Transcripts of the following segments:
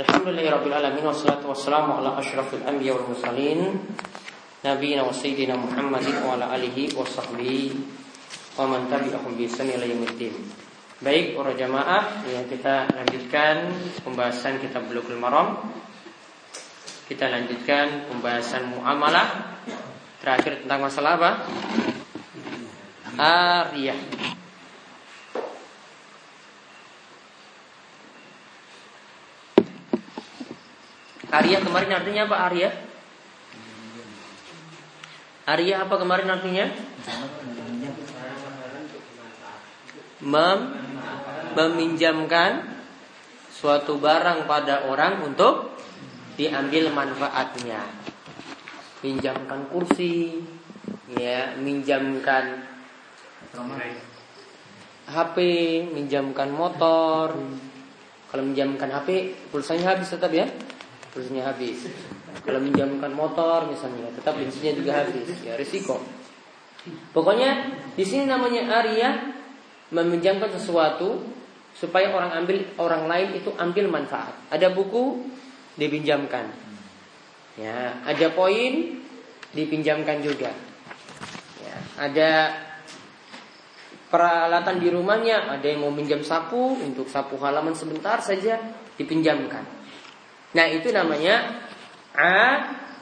Alhamdulillahirabbil wassalatu wassalamu ala asyrafil anbiya wal wa sayyidina Muhammadin wa ala alihi wa sahbihi wa man tabi'ahum bi ihsan ila. Baik para jamaah, ya kita lanjutkan pembahasan kitab Bulughul Maram. Kita lanjutkan pembahasan muamalah. Terakhir tentang masalah apa? Ariyah. Arya kemarin artinya apa Arya? Arya apa kemarin artinya? Mem meminjamkan suatu barang pada orang untuk diambil manfaatnya. Minjamkan kursi, ya, minjamkan HP, minjamkan motor. Kalau minjamkan HP, pulsanya habis tetap ya bensinnya habis. Kalau minjamkan motor misalnya, tetap bensinnya juga habis. Ya risiko. Pokoknya di sini namanya Arya meminjamkan sesuatu supaya orang ambil orang lain itu ambil manfaat. Ada buku dipinjamkan. Ya, ada poin dipinjamkan juga. Ya, ada peralatan di rumahnya, ada yang mau minjam sapu untuk sapu halaman sebentar saja dipinjamkan. Nah itu namanya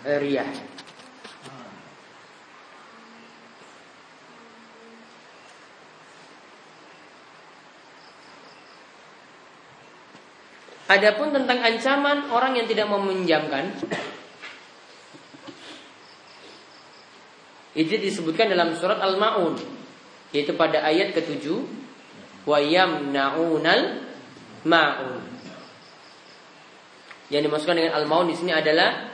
ariyah. Adapun tentang ancaman orang yang tidak meminjamkan itu disebutkan dalam surat Al-Maun yaitu pada ayat ke-7 wa maun yang dimasukkan dengan al-maun di sini adalah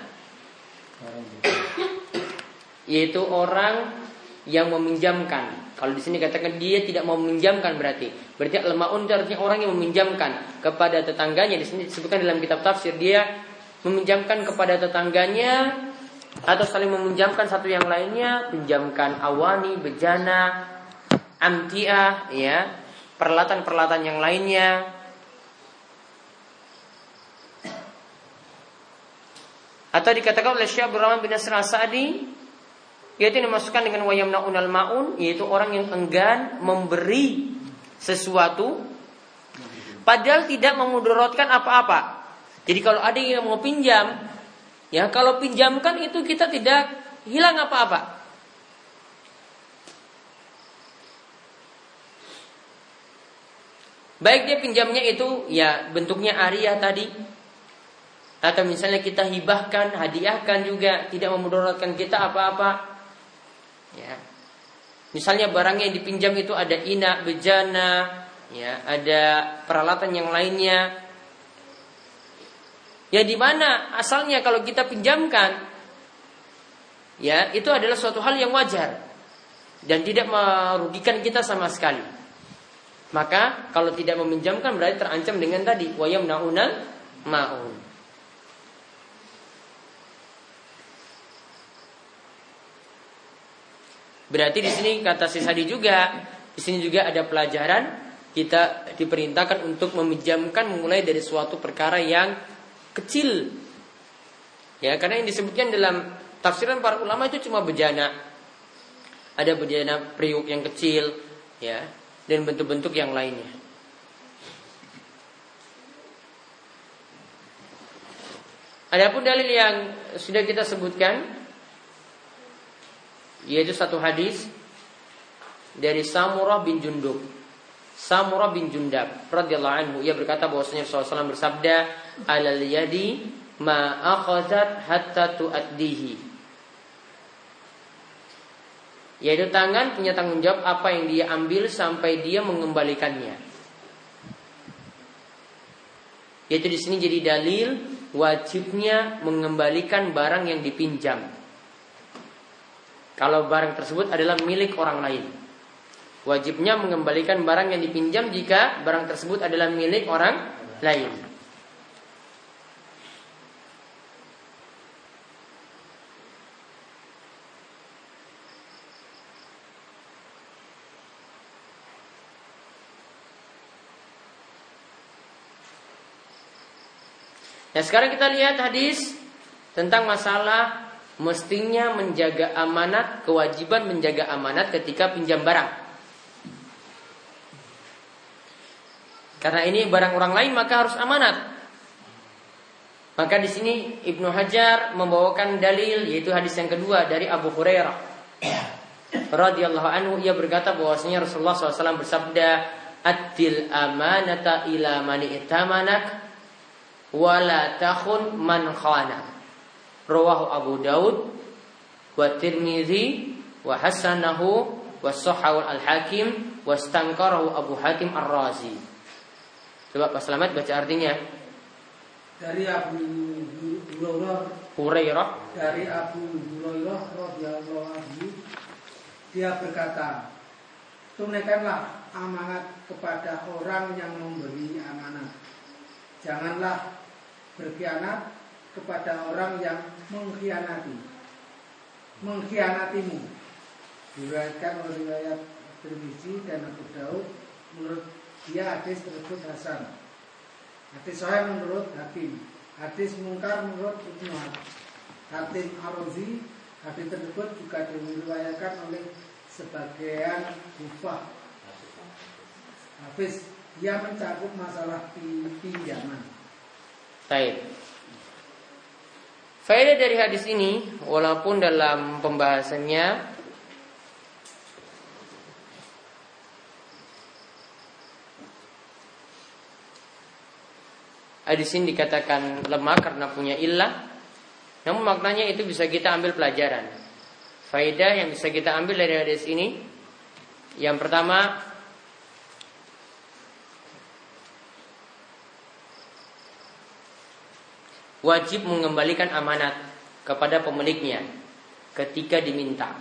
yaitu orang yang meminjamkan. Kalau di sini katakan dia tidak mau meminjamkan berarti berarti al-maun artinya orang yang meminjamkan kepada tetangganya. Di sini disebutkan dalam kitab tafsir dia meminjamkan kepada tetangganya atau saling meminjamkan satu yang lainnya, pinjamkan awani, bejana, amtiah, ya, peralatan-peralatan yang lainnya, Atau dikatakan oleh Syekh Abdul Rahman bin Nasir As-Sa'di yaitu dimasukkan dengan wayamnaunal maun yaitu orang yang enggan memberi sesuatu padahal tidak memudaratkan apa-apa. Jadi kalau ada yang mau pinjam, ya kalau pinjamkan itu kita tidak hilang apa-apa. Baik dia pinjamnya itu ya bentuknya Arya tadi atau misalnya kita hibahkan, hadiahkan juga tidak memudaratkan kita apa-apa. Ya. Misalnya barang yang dipinjam itu ada ina, bejana, ya, ada peralatan yang lainnya. Ya di mana asalnya kalau kita pinjamkan ya itu adalah suatu hal yang wajar dan tidak merugikan kita sama sekali. Maka kalau tidak meminjamkan berarti terancam dengan tadi wayam naunal maun. Berarti di sini kata Sisadi juga, di sini juga ada pelajaran kita diperintahkan untuk meminjamkan mulai dari suatu perkara yang kecil. Ya, karena yang disebutkan dalam tafsiran para ulama itu cuma bejana. Ada bejana priuk yang kecil, ya, dan bentuk-bentuk yang lainnya. Adapun dalil yang sudah kita sebutkan yaitu satu hadis dari Samurah bin Jundub. Samurah bin Jundab radhiyallahu anhu ia berkata bahwasanya Rasulullah SAW bersabda alal yadi ma akhazat hatta tuaddihi. Yaitu tangan punya tanggung jawab apa yang dia ambil sampai dia mengembalikannya. Yaitu di sini jadi dalil wajibnya mengembalikan barang yang dipinjam. Kalau barang tersebut adalah milik orang lain. Wajibnya mengembalikan barang yang dipinjam jika barang tersebut adalah milik orang lain. Nah sekarang kita lihat hadis tentang masalah mestinya menjaga amanat, kewajiban menjaga amanat ketika pinjam barang. Karena ini barang orang lain maka harus amanat. Maka di sini Ibnu Hajar membawakan dalil yaitu hadis yang kedua dari Abu Hurairah radhiyallahu anhu ia berkata bahwasanya Rasulullah SAW bersabda Adil amanata ila mani itamanak wala takhun man khana. Rawahu Abu Daud wa Tirmizi wa hasanahu wa sahahu al-Hakim wa stankarahu Abu Hatim Ar-Razi. Coba Pak Selamat baca artinya. Dari Abu Hurairah. Dari Abu Hurairah radhiyallahu anhu dia berkata tunaikanlah amanat kepada orang yang memberi amanat janganlah berkhianat kepada orang yang mengkhianati mengkhianatimu diriwayatkan oleh riwayat Tirmizi dan Abu Daud menurut dia hadis tersebut hasan Hadis sahih menurut Hakim. Hadis mungkar menurut Ibnu Hatim Arozi. Hadis tersebut juga diriwayatkan oleh sebagian kufah. Habis dia mencakup masalah pinjaman. Baik. Faedah dari hadis ini, walaupun dalam pembahasannya Hadis ini dikatakan lemah karena punya ilah. Namun maknanya itu bisa kita ambil pelajaran. Faidah yang bisa kita ambil dari hadis ini yang pertama wajib mengembalikan amanat kepada pemiliknya ketika diminta.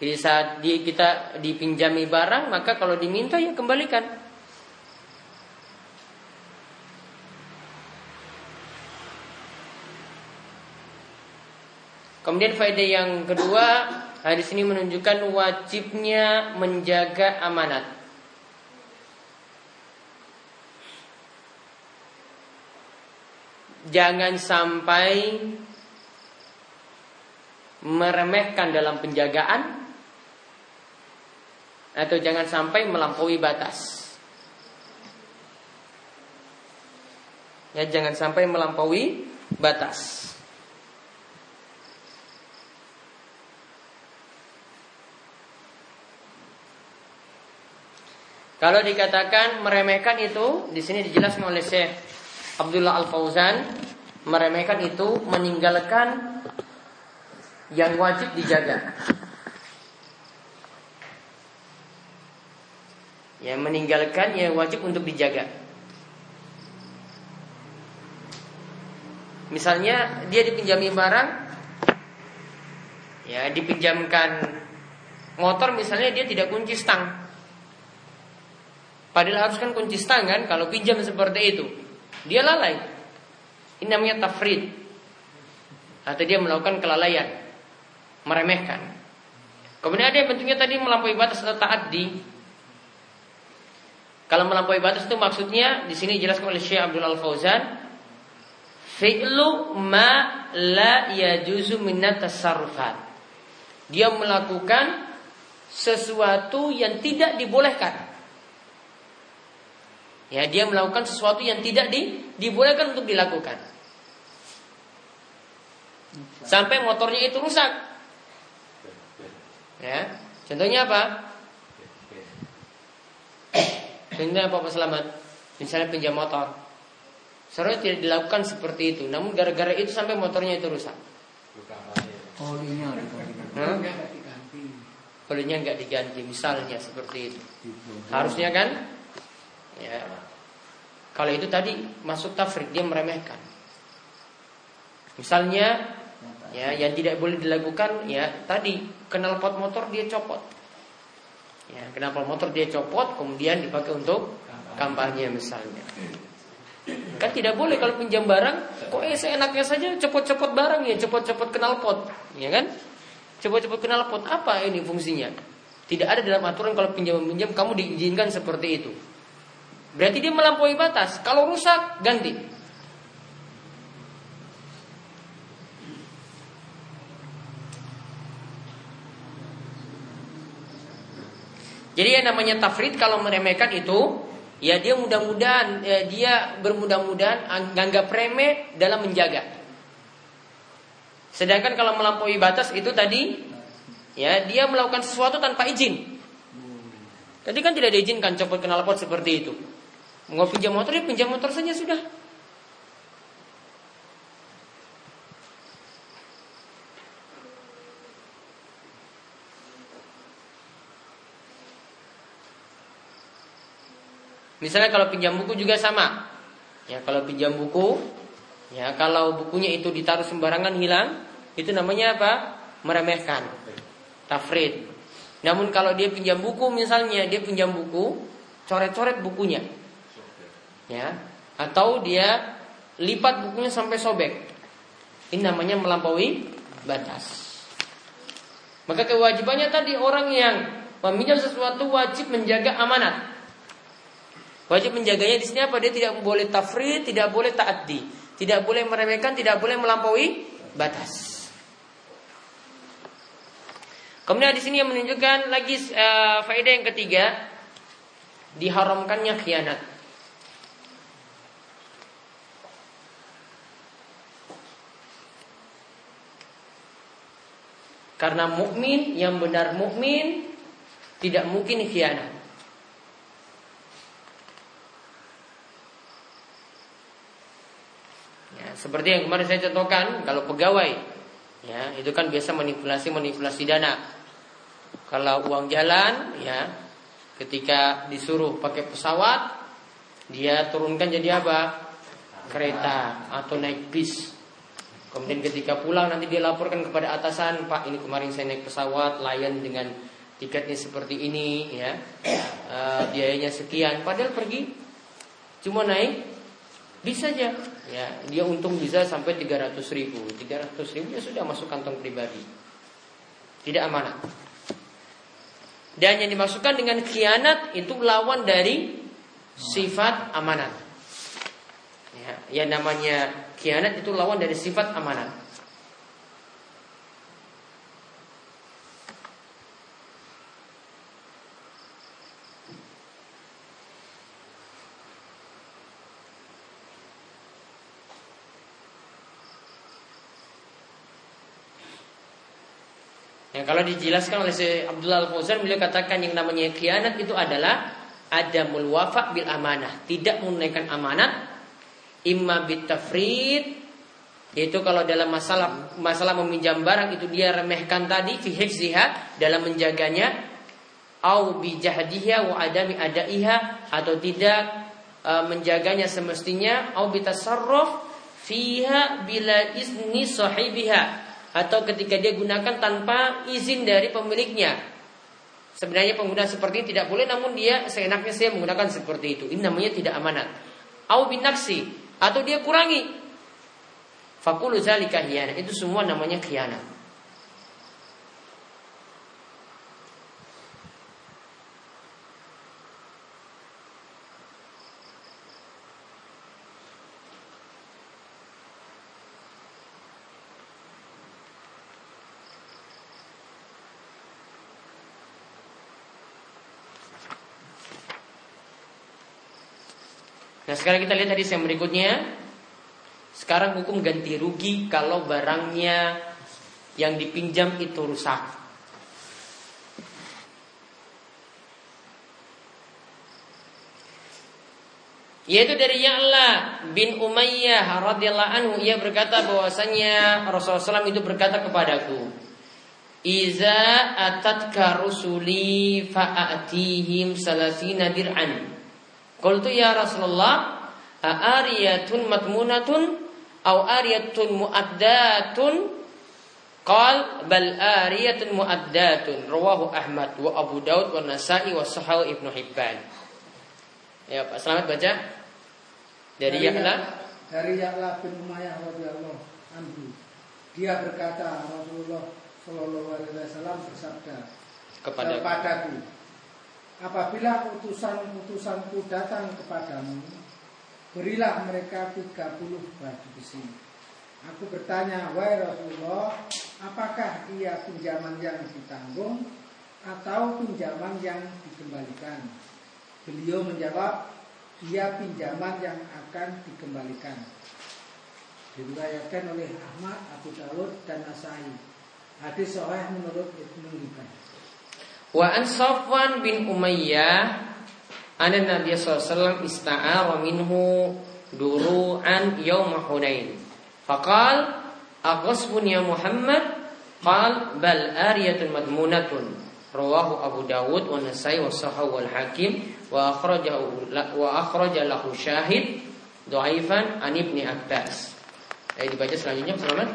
Jadi saat kita dipinjami barang, maka kalau diminta ya kembalikan. Kemudian faedah yang kedua, hadis ini menunjukkan wajibnya menjaga amanat. Jangan sampai meremehkan dalam penjagaan atau jangan sampai melampaui batas. Ya, jangan sampai melampaui batas. Kalau dikatakan meremehkan itu, di sini dijelaskan oleh Syekh Abdullah Al Fauzan, meremehkan itu meninggalkan yang wajib dijaga. Ya, meninggalkan yang wajib untuk dijaga. Misalnya dia dipinjami barang, ya dipinjamkan motor misalnya dia tidak kunci stang. Padahal harus kan kunci stang kan kalau pinjam seperti itu. Dia lalai. Ini namanya tafrid. Atau dia melakukan kelalaian. Meremehkan. Kemudian ada yang bentuknya tadi melampaui batas atau taat-di. Kalau melampaui batas itu maksudnya di sini jelaskan oleh Syekh Abdul Al Fauzan fi'lu ma la yajuzu minat tasarrufat. Dia melakukan sesuatu yang tidak dibolehkan. Ya, dia melakukan sesuatu yang tidak di, dibolehkan untuk dilakukan. Sampai motornya itu rusak. Ya, contohnya apa? Contohnya apa Pak Selamat? Misalnya pinjam motor. Seharusnya tidak dilakukan seperti itu. Namun gara-gara itu sampai motornya itu rusak. Olinya nggak diganti. Olinya nggak diganti. Misalnya seperti itu. Harusnya kan? Ya. Kalau itu tadi masuk tafrik dia meremehkan. Misalnya ya yang tidak boleh dilakukan ya tadi kenal pot motor dia copot. Ya, kenapa motor dia copot kemudian dipakai untuk kampanye misalnya. Kan tidak boleh kalau pinjam barang, kok eh seenaknya saja copot-copot barang ya, copot-copot kenal pot, ya kan? Copot-copot kenal pot apa ini fungsinya? Tidak ada dalam aturan kalau pinjam meminjam kamu diizinkan seperti itu. Berarti dia melampaui batas. Kalau rusak ganti. Jadi yang namanya tafrid kalau meremehkan itu ya dia mudah-mudahan ya, dia bermudah-mudahan anggap remeh dalam menjaga. Sedangkan kalau melampaui batas itu tadi ya dia melakukan sesuatu tanpa izin. Tadi kan tidak diizinkan copot knalpot seperti itu. Mau pinjam motor ya pinjam motor saja sudah. Misalnya kalau pinjam buku juga sama. Ya, kalau pinjam buku, ya kalau bukunya itu ditaruh sembarangan hilang, itu namanya apa? Meremehkan. Tafrid. Namun kalau dia pinjam buku misalnya, dia pinjam buku, coret-coret bukunya. Ya, atau dia lipat bukunya sampai sobek. Ini namanya melampaui batas. Maka kewajibannya tadi orang yang meminjam sesuatu wajib menjaga amanat. Wajib menjaganya di sini apa? Dia tidak boleh tafrid, tidak boleh taati, tidak boleh meremehkan, tidak boleh melampaui batas. Kemudian di sini yang menunjukkan lagi uh, faedah yang ketiga diharamkannya khianat. Karena mukmin yang benar mukmin tidak mungkin khianat. Seperti yang kemarin saya contohkan, kalau pegawai, ya itu kan biasa manipulasi manipulasi dana. Kalau uang jalan, ya ketika disuruh pakai pesawat, dia turunkan jadi apa? Kereta atau naik bis. Kemudian ketika pulang nanti dia laporkan kepada atasan, Pak ini kemarin saya naik pesawat, Lion dengan tiketnya seperti ini, ya. E, biayanya sekian. Padahal pergi cuma naik bisa aja ya. Dia untung bisa sampai 300 ribu. 300 ribu ya sudah masuk kantong pribadi. Tidak amanah. Dan yang dimasukkan dengan khianat itu lawan dari sifat amanat. Ya, yang namanya khianat itu lawan dari sifat amanat. Ya, kalau dijelaskan oleh Syekh Abdullah Al-Fauzan beliau katakan yang namanya khianat itu adalah ada mulwafa bil amanah, tidak menunaikan amanat imma bitafrid yaitu kalau dalam masalah masalah meminjam barang itu dia remehkan tadi fi hifziha dalam menjaganya au bijahdiha wa adami adaiha atau tidak e, menjaganya semestinya au bitasarruf fiha bila izni sahibiha atau ketika dia gunakan tanpa izin dari pemiliknya. Sebenarnya pengguna seperti ini tidak boleh namun dia seenaknya saya menggunakan seperti itu. Ini namanya tidak amanat. Au binaksi atau dia kurangi. Fakulu zalika Itu semua namanya khianat. Nah sekarang kita lihat hadis yang berikutnya. Sekarang hukum ganti rugi kalau barangnya yang dipinjam itu rusak. Yaitu dari Ya'la bin Umayyah radhiyallahu anhu ia berkata bahwasanya Rasulullah SAW itu berkata kepadaku, "Iza atatka rusuli fa'atihim salasina dir'an." Qultu ya Rasulullah, ariyatun matmunatun au ariyatun muaddatun? Qal bal ariyatun muaddatun. Rawahu Ahmad wa Abu Daud wa Nasa'i wa Sahal Ibnu Hibban. Ya Pak Selamat baca. Dari Ya'la dari Ya'la bin Umayyah radhiyallahu anhu. Dia berkata Rasulullah Shallallahu alaihi wasallam bersabda, kepada kepadaku. Apabila utusan-utusanku datang kepadamu, berilah mereka 30 batu besi. Aku bertanya, wahai Rasulullah, apakah ia pinjaman yang ditanggung atau pinjaman yang dikembalikan? Beliau menjawab, ia pinjaman yang akan dikembalikan. Diriwayatkan oleh Ahmad, Abu Dawud, dan Nasai. Hadis sahih menurut Ibnu Hibban. Wa an Safwan bin Umayyah Anna Nabi SAW ista'ara minhu duru'an yawma Hunain Faqal Aqasbun ya Muhammad Qal bal ariyatun madmunatun Rawahu Abu Dawud wa Nasai wa Sahaw wal Hakim wa akhrajahu wa akhraja lahu syahid dhaifan an Ibni Abbas. Ayo dibaca selanjutnya selamat.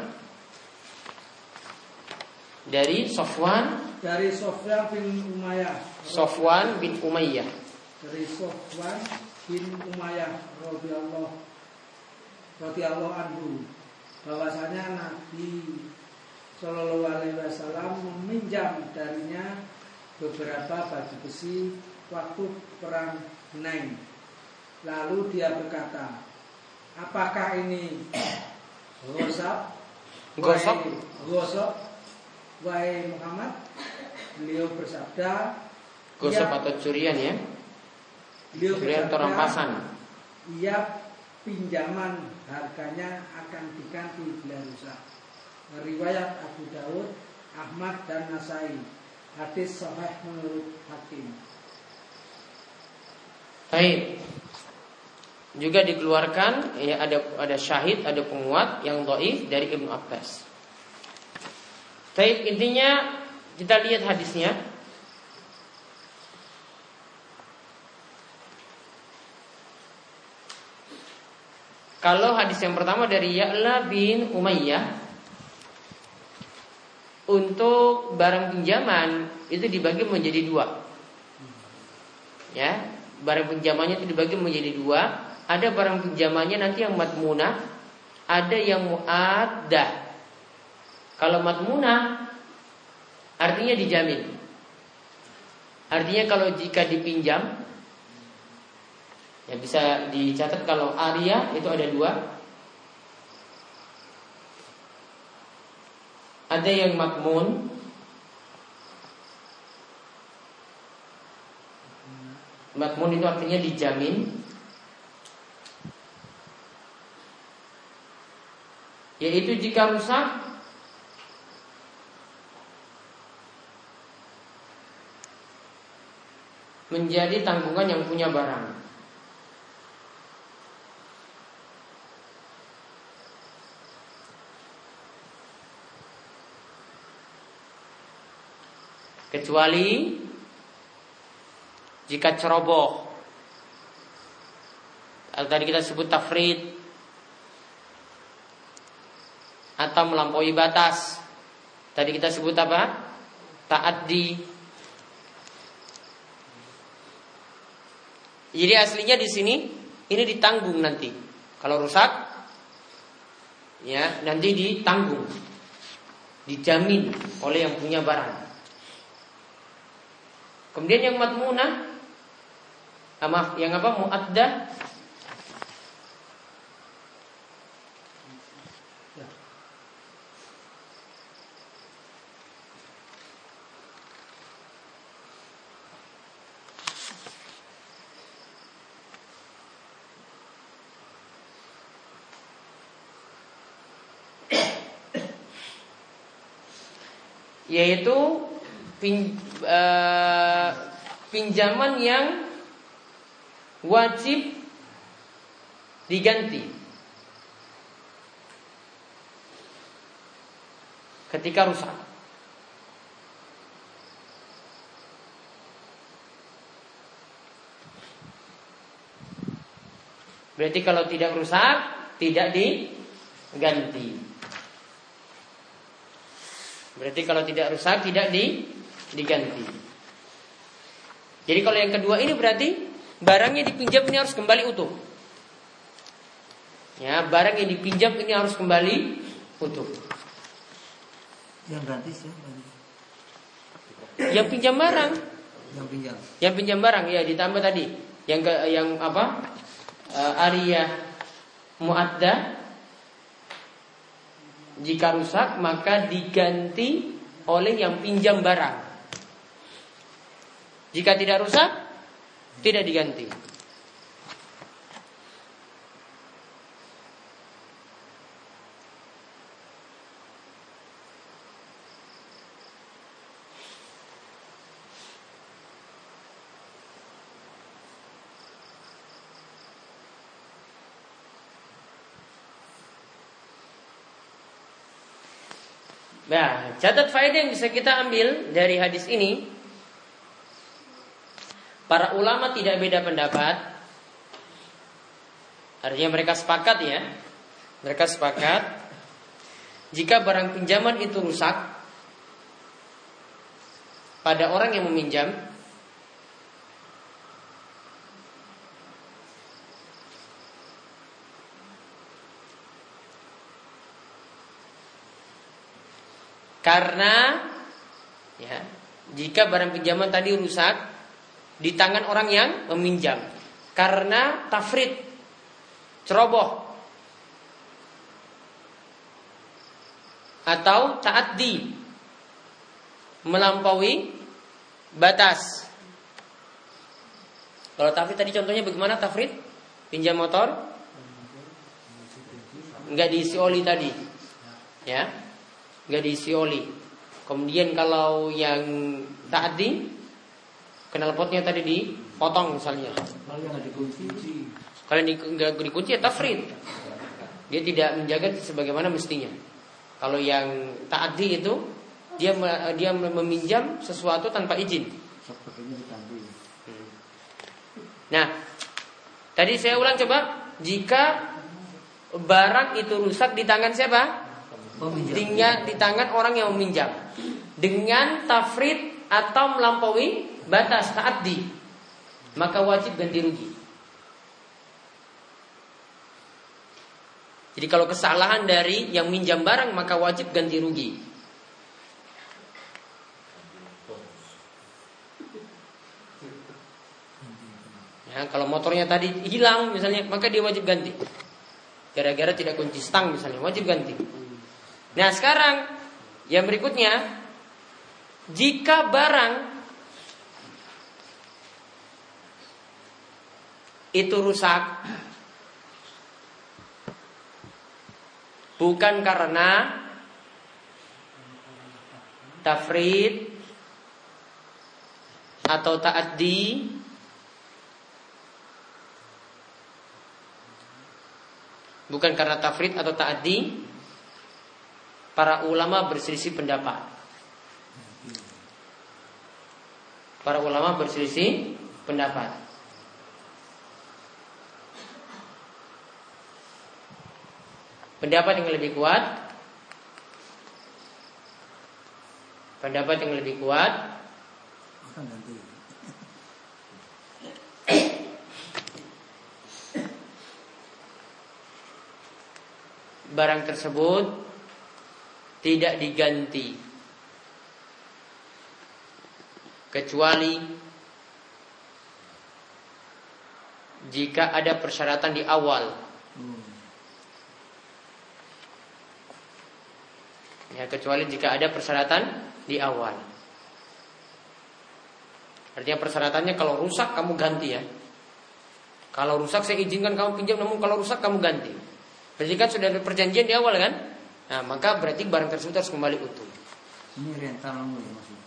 Dari Sofwan dari Sofwan bin Umayyah Sofwan bin Umayyah dari Sofwan bin Umayyah radhiyallahu radhiyallahu anhu bahwasanya Nabi Shallallahu Alaihi Wasallam meminjam darinya beberapa baju besi waktu perang Hunain. Lalu dia berkata, apakah ini gosok? Gosok? Gosok? Wahai Muhammad, beliau bersabda, Gosok ia, atau curian ya? Beliau Curian atau rampasan? Ia pinjaman harganya akan diganti bila rusak. Riwayat Abu Dawud, Ahmad dan Nasai. Hadis sahih menurut Hakim. Baik. Juga dikeluarkan ya ada ada syahid, ada penguat yang doif dari Ibnu Abbas. Baik, intinya kita lihat hadisnya. Kalau hadis yang pertama dari Ya'la bin Umayyah untuk barang pinjaman itu dibagi menjadi dua. Ya, barang pinjamannya itu dibagi menjadi dua. Ada barang pinjamannya nanti yang matmunah, ada yang muaddah. Kalau matmunah artinya dijamin. Artinya kalau jika dipinjam Ya bisa dicatat kalau Arya itu ada dua. Ada yang makmun Makmun itu artinya dijamin Yaitu jika rusak Menjadi tanggungan yang punya barang. Kecuali jika ceroboh. Tadi kita sebut tafrid. Atau melampaui batas. Tadi kita sebut apa? Ta'addi Jadi aslinya di sini ini ditanggung nanti. Kalau rusak, ya nanti ditanggung, dijamin oleh yang punya barang. Kemudian yang matmunah ah, maaf, yang apa? Muaddah yaitu pin, uh, pinjaman yang wajib diganti ketika rusak. Berarti kalau tidak rusak tidak diganti. Berarti kalau tidak rusak tidak di diganti. Jadi kalau yang kedua ini berarti barangnya dipinjam ini harus kembali utuh. Ya, barang yang dipinjam ini harus kembali utuh. Yang gratis ya. Yang pinjam barang. Yang pinjam. Yang pinjam barang ya ditambah tadi. Yang ke, yang apa? Uh, Ariyah muadda jika rusak maka diganti oleh yang pinjam barang. Jika tidak rusak, tidak diganti. Nah, catat faedah yang bisa kita ambil dari hadis ini. Para ulama tidak beda pendapat. Artinya mereka sepakat ya. Mereka sepakat jika barang pinjaman itu rusak pada orang yang meminjam Karena ya, jika barang pinjaman tadi rusak di tangan orang yang meminjam karena tafrid ceroboh atau taat-di melampaui batas. Kalau tafrid tadi contohnya bagaimana tafrid? Pinjam motor nggak diisi oli tadi, ya nggak diisi oli. Kemudian kalau yang tadi knalpotnya tadi dipotong misalnya. Kalau yang nggak dikunci, Kalau nggak dikunci ya tafrid. Dia tidak menjaga sebagaimana mestinya. Kalau yang taati itu dia dia meminjam sesuatu tanpa izin. Nah, tadi saya ulang coba, jika barang itu rusak di tangan siapa? Peminjam. Tinggal di tangan orang yang meminjam. Dengan tafrid atau melampaui batas taati, maka wajib ganti rugi. Jadi kalau kesalahan dari yang minjam barang maka wajib ganti rugi. Ya, kalau motornya tadi hilang misalnya maka dia wajib ganti. Gara-gara tidak kunci stang misalnya wajib ganti. Nah sekarang yang berikutnya jika barang itu rusak bukan karena tafrid atau ta'addi bukan karena tafrid atau ta'addi para ulama berselisih pendapat. Para ulama berselisih pendapat. Pendapat yang lebih kuat. Pendapat yang lebih kuat. Barang tersebut tidak diganti. Kecuali jika ada persyaratan di awal. Ya kecuali jika ada persyaratan di awal. Artinya persyaratannya kalau rusak kamu ganti ya. Kalau rusak saya izinkan kamu pinjam namun kalau rusak kamu ganti. Berarti kan sudah ada perjanjian di awal kan nah maka berarti barang tersebut harus kembali utuh Ini rental mobil maksudnya.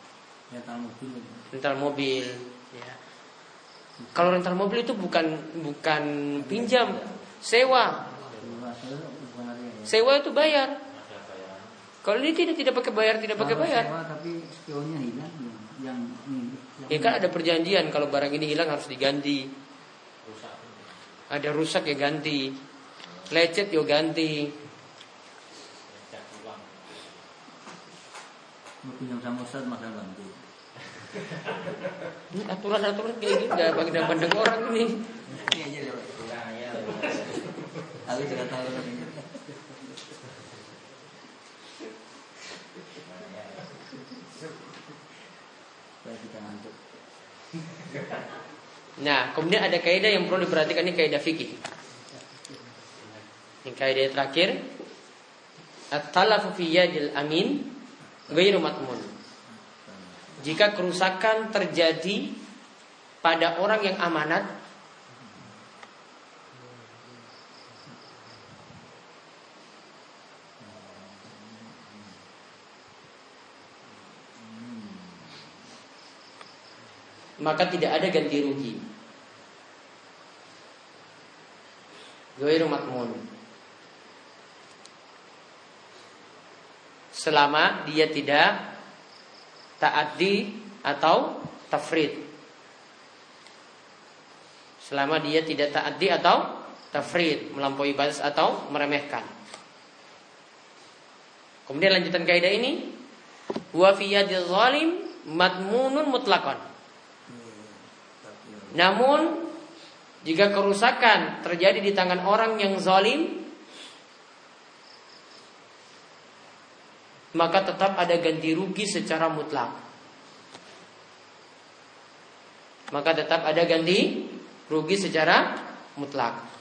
Rental mobil. rental mobil ya. kalau rental mobil itu bukan bukan pinjam sewa Sewa, itu bayar kalau ini tidak tidak pakai bayar tidak pakai bayar sewa tapi spionnya hilang yang ini. yang ya kan ada perjanjian kalau barang ini hilang harus diganti ada rusak ya ganti lecet ya ganti mau pinjam sama Ustaz maka ganti. Ini aturan-aturan kayak gini nggak bagi pandang orang ini Iya iya iya. Aku juga tahu ini. supaya tidak ngantuk. Nah, kemudian ada kaidah yang perlu diperhatikan ini kaidah fikih. Ini kaidah terakhir. At-talafu fi yadil amin ghairu matmun. Jika kerusakan terjadi pada orang yang amanat maka tidak ada ganti rugi. Ghairu makmun. Selama dia tidak taati atau tafrid. Selama dia tidak taati atau tafrid, melampaui batas atau meremehkan. Kemudian lanjutan kaidah ini, wa fi zalim madmunun mutlaqan. Namun jika kerusakan terjadi di tangan orang yang zalim maka tetap ada ganti rugi secara mutlak. Maka tetap ada ganti rugi secara mutlak.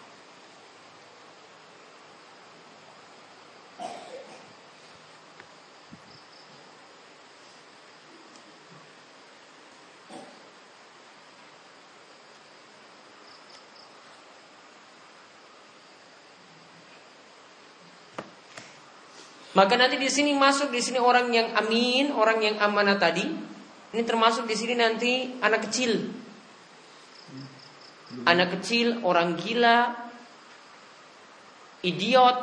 Maka nanti di sini masuk di sini orang yang amin, orang yang amanah tadi. Ini termasuk di sini nanti anak kecil. Anak kecil, orang gila, idiot.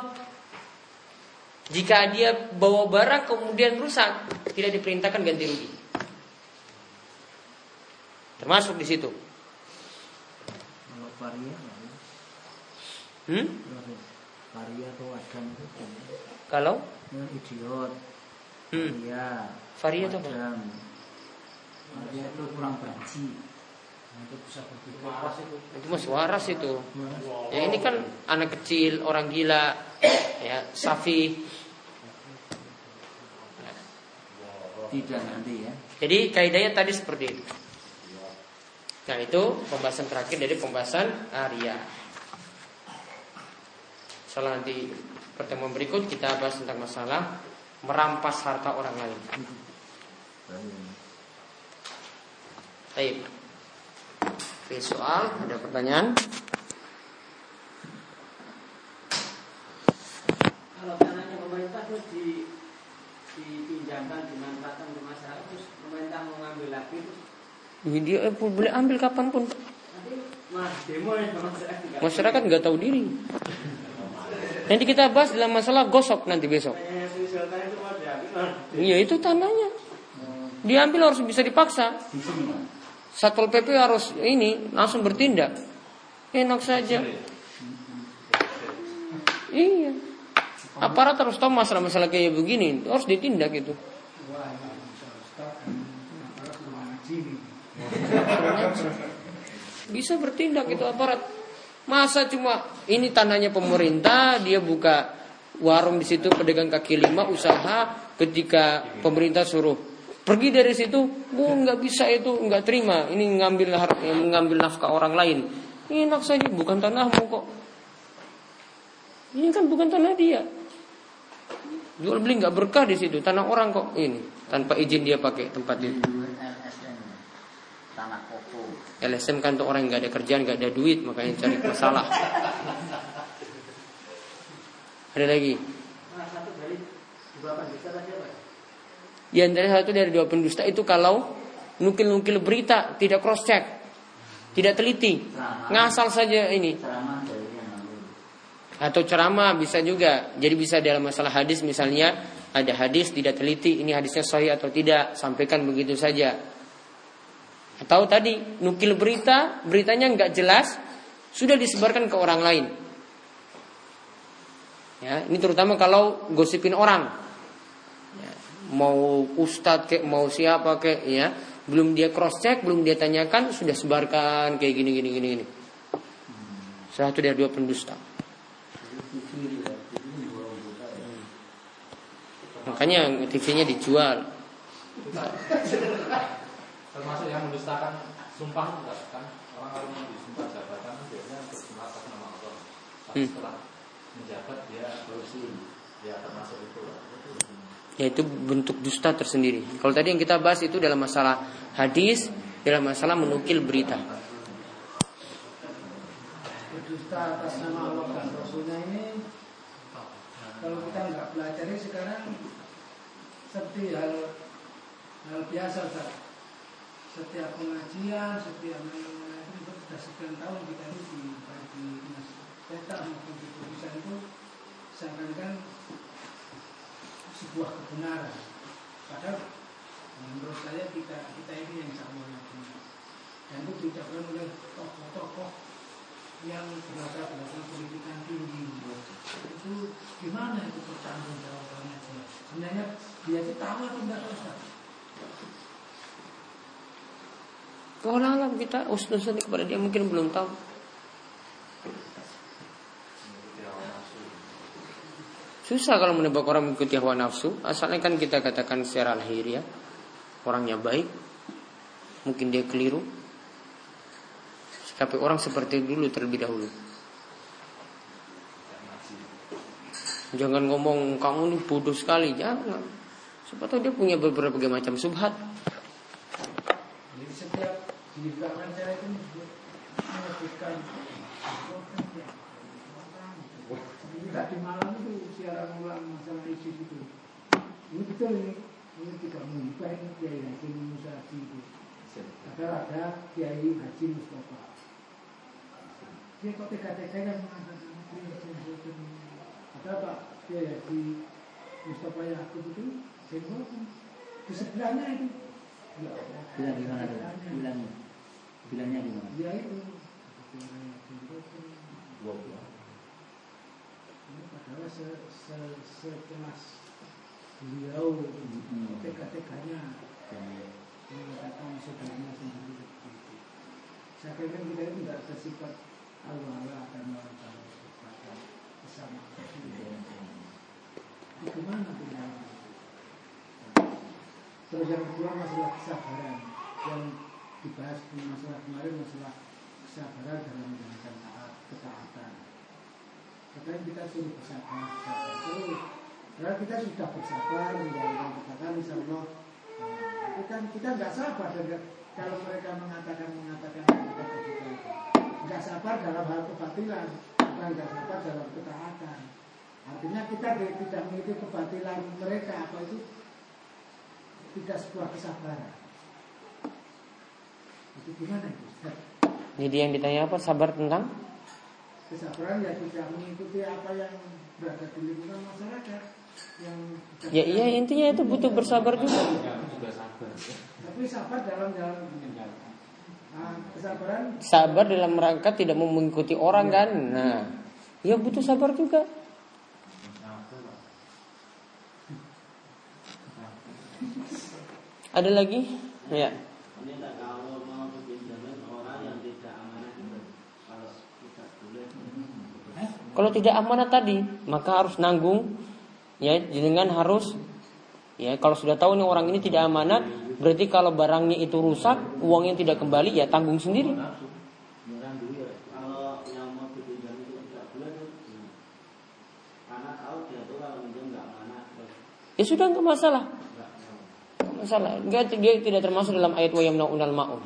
Jika dia bawa barang kemudian rusak, tidak diperintahkan ganti rugi. Termasuk di situ. Varia, Hmm? Varia atau adam itu Kalau yang idiot, Hmm. varia, Varia itu apa? adam. Varia itu kurang banci. Itu bisa berpikir waras itu. itu mas waras itu. Ya ini kan anak kecil, orang gila, ya safi. Tidak nanti ya. Jadi kaidahnya tadi seperti itu. Nah itu pembahasan terakhir dari pembahasan Arya. Soal nanti pertemuan berikut kita bahas tentang masalah merampas harta orang lain. Baik. Oke, soal ada pertanyaan? Kalau tanahnya pemerintah terus di dipinjamkan dimanfaatkan ke masyarakat terus pemerintah mau ngambil lagi terus Dia eh, boleh ambil kapan pun. nanti malah demo ya masyarakat Masyarakat nggak tahu diri. Nanti kita bahas dalam masalah gosok nanti besok. Iya itu tanahnya. Diambil harus bisa dipaksa. Satpol PP harus ini langsung bertindak. Enak saja. Iya. Aparat harus tahu masalah-masalah kayak begini harus ditindak itu. Bisa bertindak itu aparat. Masa cuma ini tanahnya pemerintah, dia buka warung di situ pedagang kaki lima usaha ketika pemerintah suruh pergi dari situ, bu nggak bisa itu nggak terima. Ini ngambil har- mengambil nafkah orang lain. Enak saja, bukan tanahmu kok. Ini kan bukan tanah dia. Jual beli nggak berkah di situ, tanah orang kok ini tanpa izin dia pakai tempat itu. Tanah. LSM kan untuk orang yang nggak ada kerjaan, nggak ada duit, makanya cari masalah. Ada lagi. satu dari satu dari dua pendusta itu kalau nukil-nukil berita tidak cross check, tidak teliti, ngasal saja ini. Yang. Atau ceramah bisa juga. Jadi bisa dalam masalah hadis misalnya ada hadis tidak teliti, ini hadisnya sahih atau tidak, sampaikan begitu saja. Atau tadi nukil berita, beritanya nggak jelas, sudah disebarkan ke orang lain. Ya, ini terutama kalau gosipin orang. Ya, mau ustadz kek, mau siapa kek, ya, belum dia cross check, belum dia tanyakan, sudah sebarkan kayak gini gini gini gini. Satu dari dua pendusta. Makanya TV-nya dijual. Mendustakan sumpah enggak kan orang kalau mau disumpah jabatan biasanya bersumpah atas nama Allah. Tapi Hmm. setelah menjabat dia korupsi, dia termasuk itu. Yaitu bentuk dusta tersendiri. Kalau tadi yang kita bahas itu dalam masalah hadis, dalam masalah menukil berita. berdusta atas nama Allah dan Rasulnya ini kalau kita nggak pelajari sekarang seperti hal hal biasa. Setiap pengajian setiap mana itu sudah sekian tahun kita ini di baik di peta maupun di tulisan itu seakan-akan sebuah kebenaran. Padahal menurut saya kita kita ini yang sama dan itu diucapkan oleh tokoh-tokoh yang berada belakang pendidikan tinggi itu gimana itu bertanggung jawabannya sebenarnya dia itu tahu atau Ustaz? Kalau alam kita usnuzon kepada dia mungkin belum tahu. Susah kalau menebak orang mengikuti hawa nafsu. Asalnya kan kita katakan secara lahiriah orangnya baik, mungkin dia keliru. Tapi orang seperti dulu terlebih dahulu. Jangan ngomong kamu ini bodoh sekali, jangan. Tahu dia punya beberapa macam subhat. Jadi setiap di belakang saya itu menyebutkan Jadi tadi malam itu siaran ulang masalah isu itu. Ini betul ini. Ini tidak mengubah ini Kiai Haji Musa itu. Padahal ada Kiai Haji Mustafa. Dia kok tega-tega kan mengatakan ada Pak Kiai Haji Mustafa Yakub itu Senggol di sebelahnya itu. Ya, Bilang gimana tuh? Bilangnya. Bilangnya gimana? Dia itu. Ini padahal se, se, sekelas beliau Hmm. tega-teganya mengatakan saudaranya sendiri itu. Saya kira kita itu tidak bersifat Allah dan orang bersama. Bagaimana pilihan? Terus yang kedua masalah kesabaran yang dibahas di masalah kemarin masalah kesabaran dalam menjalankan taat ketaatan. Katanya kita suruh bersabar, bersabar terus. Karena kita sudah bersabar menjalankan ketaatan, insya Allah. Itu kan kita nggak sabar dan kalau mereka mengatakan mengatakan kita nggak sabar dalam hal kebatilan, bukan nggak sabar dalam ketaatan. Artinya kita tidak mengikuti kebatilan mereka apa itu tidak sebuah kesabaran. Itu gimana itu? Jadi yang ditanya apa? Sabar tentang? Kesabaran ya tidak mengikuti apa yang berada di lingkungan masyarakat yang Ya iya intinya itu butuh bersabar juga. tapi sabar dalam jalan nah, kesabaran Sabar dalam rangka tidak mengikuti orang kan. Nah, ya butuh sabar juga. Ada lagi? Ya. Kalau tidak amanah tadi, maka harus nanggung. Ya, dengan harus ya kalau sudah tahu nih orang ini tidak amanat, berarti kalau barangnya itu rusak, uangnya tidak kembali ya tanggung sendiri. nggak amanah terus Ya sudah nggak masalah. Masalah. Enggak dia tidak termasuk dalam ayat wa yamnaunal maun.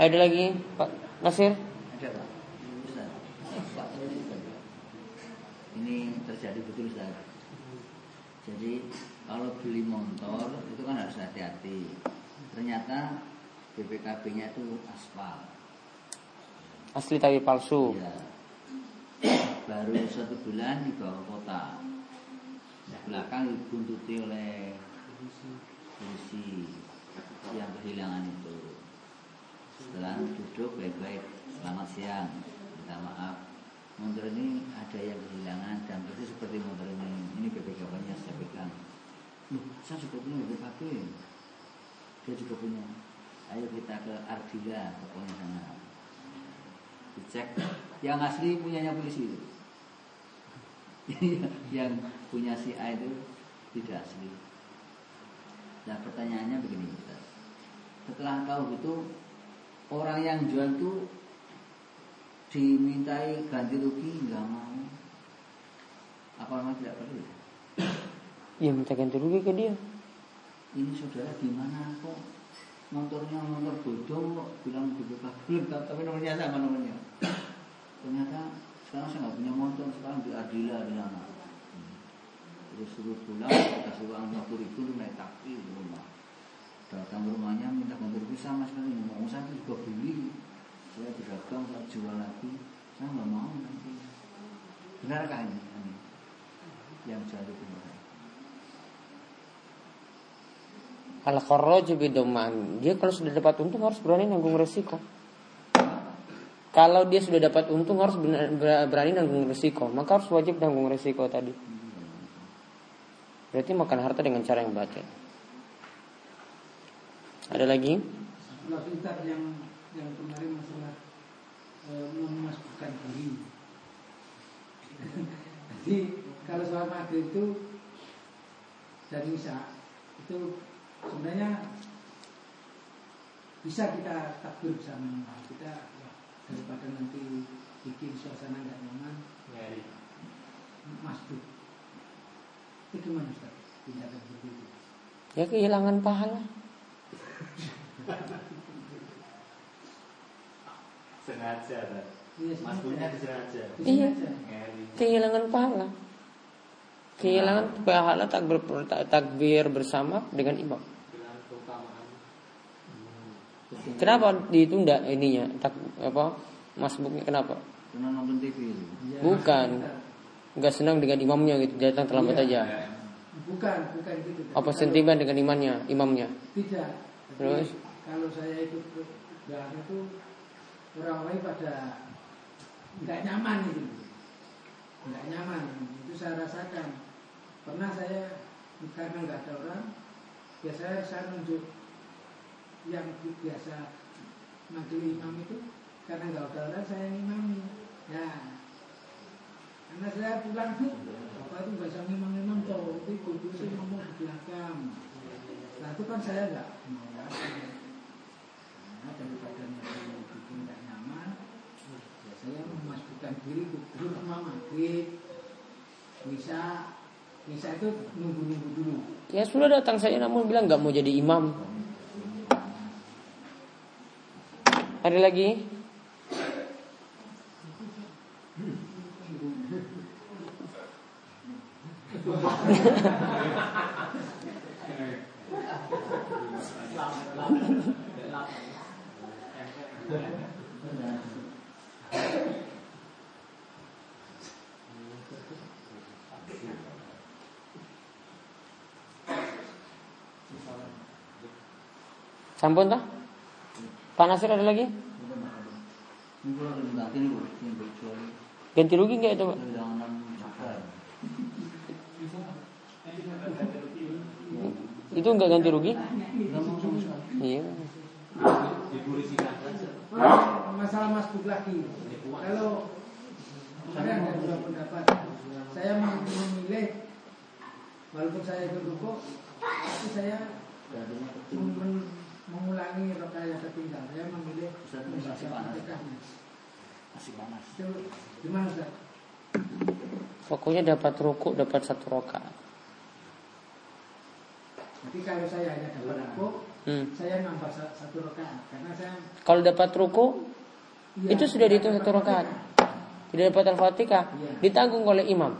Ada lagi Pak Nasir? Ada Pak. Ini terjadi betul Ustaz. Jadi kalau beli motor itu kan harus hati-hati. Ternyata BPKB-nya itu aspal. Asli tapi palsu. Ya. Baru satu bulan dibawa kota. Di belakang dibuntuti oleh polisi yang kehilangan itu. Setelah duduk baik-baik, selamat siang, minta maaf. Motor ini ada yang kehilangan dan persis seperti motor ini. Ini BPKB-nya saya pegang. Loh, saya juga punya BPKB. Dia juga punya. Ayo kita ke Ardila, pokoknya sana dicek yang asli punyanya polisi itu yang punya si A itu tidak asli Nah pertanyaannya begini Ustaz. Setelah tahu itu orang yang jual itu dimintai ganti rugi nggak mau. Apa memang tidak perlu? Ya minta ganti rugi ke dia. Ini saudara gimana kok motornya motor bodong kok bilang kabel tapi nomornya sama nomornya. Ternyata sekarang saya nggak punya motor sekarang di Adila di sana. Terus suruh pulang kasih uang 50 ribu lu naik taksi di rumah. Datang ke rumahnya minta ganti rugi sama sekali mau saya juga beli. Saya berdagang saya jual lagi saya nggak mau nanti. Benarkah ini? ini? Yang itu benar. Al kharraju bidoman. Dia kalau sudah dapat untung harus berani nanggung resiko. Kalau dia sudah dapat untung harus berani nanggung resiko. Maka harus wajib nanggung resiko tadi. Berarti makan harta dengan cara yang batil. Ada lagi? Yang yang kemarin masalah e, memasukkan diri. Jadi kalau soal maghrib itu dan isya itu sebenarnya bisa kita takbir bersama kita daripada nanti bikin suasana nggak nyaman Ngeri. masjid itu gimana Ustaz tindakan seperti itu Ya kehilangan pahala. Sengaja kan. Iya, Mas sengaja. punya disengaja. Iya. Ngeri. Kehilangan pahala. Kehilangan pahala takbir, takbir bersama dengan imam. Kenapa ditunda ininya? Tak, apa? Masbuknya kenapa? Karena nonton TV itu. Iya. Bukan. Nggak senang dengan imamnya gitu, datang terlambat Iya. aja. Bukan, bukan gitu. Apa Kalau- sentimen dengan imannya, imamnya? Tidak. Tapi Terus? Kalau saya ikut ke belakang itu orang lain pada nggak nyaman itu, nggak nyaman. Itu saya rasakan. Pernah saya karena nggak ada orang, biasanya saya nunjuk yang biasa manggil imam itu karena nggak ada orang saya imami. Ya, karena saya pulang tuh, bapak itu nggak bisa imam-imam toh, itu kudu sih ngomong di belakang. Nah itu kan saya nggak mau Nah daripada bikin nggak nyaman, ya saya memastikan diri dulu sama maghrib bisa bisa itu nunggu-nunggu dulu. Ya sudah datang saya namun bilang nggak mau jadi imam. Ada lagi? Sampun tak? Pak Nasir ada lagi? Ganti rugi nggak itu Pak? Itu nggak ganti rugi? Iya. Masalah masbuk lagi. Kalau saya ada dua pendapat. Saya memilih walaupun saya rukuk, tapi saya kecil. mem- mem- mengulangi rokaat yang tertinggal. Saya memilih Ustaz, masih panas. Masih panas. Gimana Ustaz? Pokoknya dapat rukuk dapat satu rakaat. Jadi kalau saya hanya dapat rukuk, Hmm. saya nambah sa- satu rokaat karena saya Kalau dapat rukuk iya, itu sudah dihitung satu rakaat. Tidak dapat al-fatihah Iya. ditanggung oleh imam.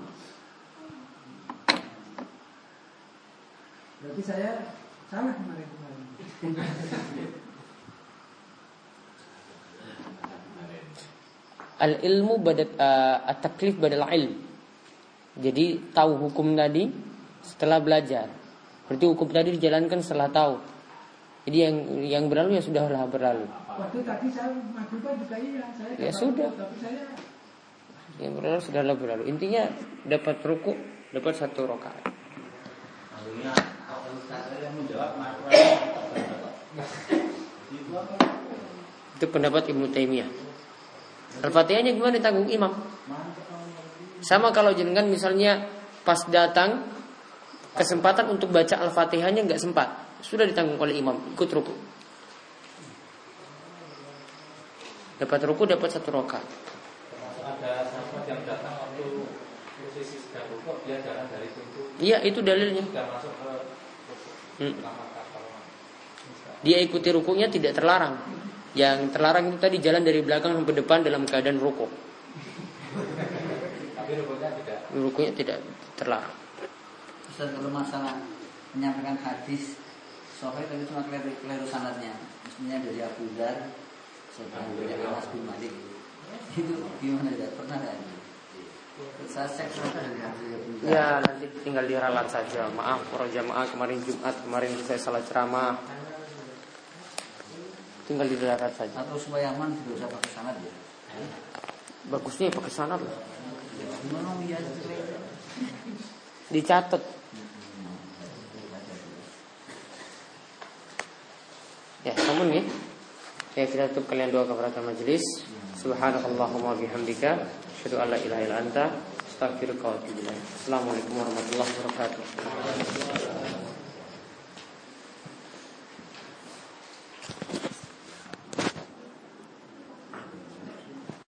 Berarti saya salah kemarin kemarin. Al ilmu badat uh, at-taklif badal ilm. Jadi tahu hukum tadi setelah belajar. Berarti hukum tadi dijalankan setelah tahu. Jadi yang yang berlalu ya sudahlah berlalu. Waktu tadi saya juga iya, saya Ya sudah. tapi saya Yang berlalu sudahlah berlalu. Intinya dapat rukuk, dapat satu rakaat. Apa? Itu pendapat Ibnu Taimiyah. Al-Fatihahnya gimana ditanggung imam? Sama kalau jenengan misalnya pas datang kesempatan untuk baca Al-Fatihahnya nggak sempat. Sudah ditanggung oleh imam, ikut ruku. Dapat ruku, dapat satu rokat. Termasuk ada sahabat yang datang waktu posisi sedang rukuk dia jalan dari pintu Iya, itu dalilnya. masuk ke Hmm. Dia ikuti rukunya tidak terlarang. Yang terlarang itu tadi jalan dari belakang sampai depan dalam keadaan ruku. Tapi rukuknya tidak. Rukunya tidak terlarang. Ustaz kalau masalah menyampaikan hadis Sohih tapi cuma keliru, keliru sanadnya Maksudnya dari Abu Dhar Sedang dari Anas bin Malik Itu gimana ya? Pernah Dhar Ya nanti tinggal diralat saja. Maaf para jamaah kemarin Jumat kemarin saya salah ceramah. Tinggal diralat saja. Atau supaya aman tidak usah pakai sanad ya Bagusnya ya pakai sanad lah. Dicatat. Ya, namun ya. Ya kita tutup kalian doa kepada majelis. Subhanakallahumma bihamdika asyhadu an la ilaha illa anta astaghfiruka wa atubu ilaik. Assalamualaikum warahmatullahi wabarakatuh.